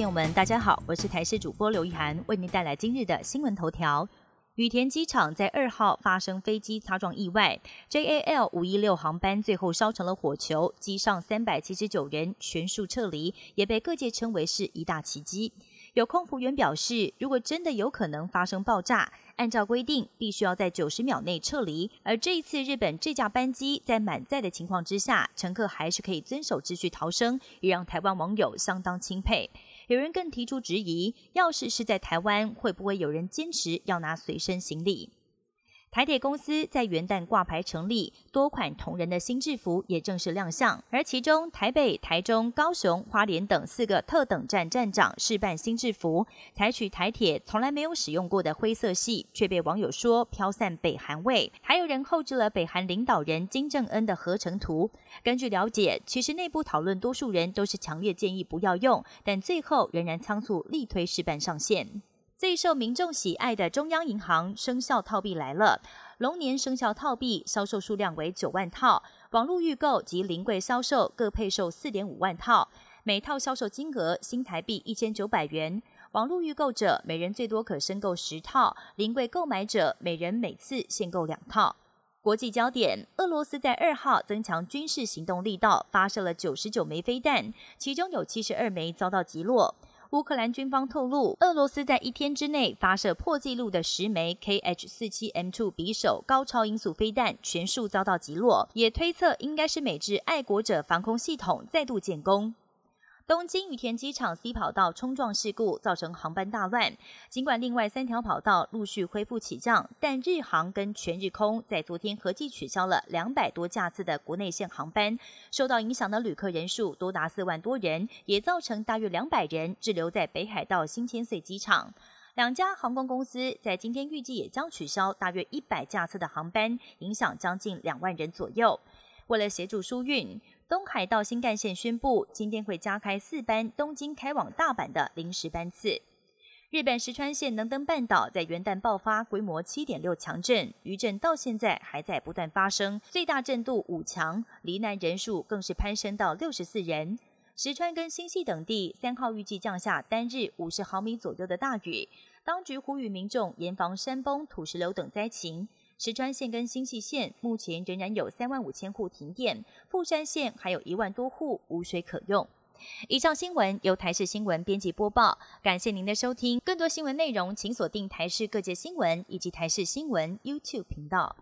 朋友们，大家好，我是台视主播刘一涵，为您带来今日的新闻头条。羽田机场在二号发生飞机擦撞意外，JAL 五一六航班最后烧成了火球，机上三百七十九人全数撤离，也被各界称为是一大奇迹。有空服员表示，如果真的有可能发生爆炸，按照规定必须要在九十秒内撤离。而这一次日本这架班机在满载的情况之下，乘客还是可以遵守秩序逃生，也让台湾网友相当钦佩。有人更提出质疑：要是是在台湾，会不会有人坚持要拿随身行李？台铁公司在元旦挂牌成立，多款同仁的新制服也正式亮相。而其中，台北、台中、高雄、花莲等四个特等站站长试办新制服，采取台铁从来没有使用过的灰色系，却被网友说飘散北韩味。还有人后置了北韩领导人金正恩的合成图。根据了解，其实内部讨论，多数人都是强烈建议不要用，但最后仍然仓促力推试办上线。最受民众喜爱的中央银行生肖套币来了，龙年生肖套币销售数量为九万套，网络预购及临柜销售各配售四点五万套，每套销售金额新台币一千九百元。网络预购者每人最多可申购十套，临柜购买者每人每次限购两套。国际焦点：俄罗斯在二号增强军事行动力道，发射了九十九枚飞弹，其中有七十二枚遭到击落。乌克兰军方透露，俄罗斯在一天之内发射破纪录的十枚 Kh-47M2 匕首高超音速飞弹，全数遭到击落，也推测应该是美制爱国者防空系统再度建功。东京羽田机场 C 跑道冲撞事故造成航班大乱。尽管另外三条跑道陆续恢复起降，但日航跟全日空在昨天合计取消了两百多架次的国内线航班，受到影响的旅客人数多达四万多人，也造成大约两百人滞留在北海道新千岁机场。两家航空公司在今天预计也将取消大约一百架次的航班，影响将近两万人左右。为了协助疏运。东海道新干线宣布，今天会加开四班东京开往大阪的临时班次。日本石川县能登半岛在元旦爆发规模七点六强震，余震到现在还在不断发生，最大震度五强，罹难人数更是攀升到六十四人。石川跟新系等地三号预计降下单日五十毫米左右的大雨，当局呼吁民众严防山崩、土石流等灾情。石川县跟新系县目前仍然有三万五千户停电，富山县还有一万多户无水可用。以上新闻由台视新闻编辑播报，感谢您的收听。更多新闻内容，请锁定台视各界新闻以及台视新闻 YouTube 频道。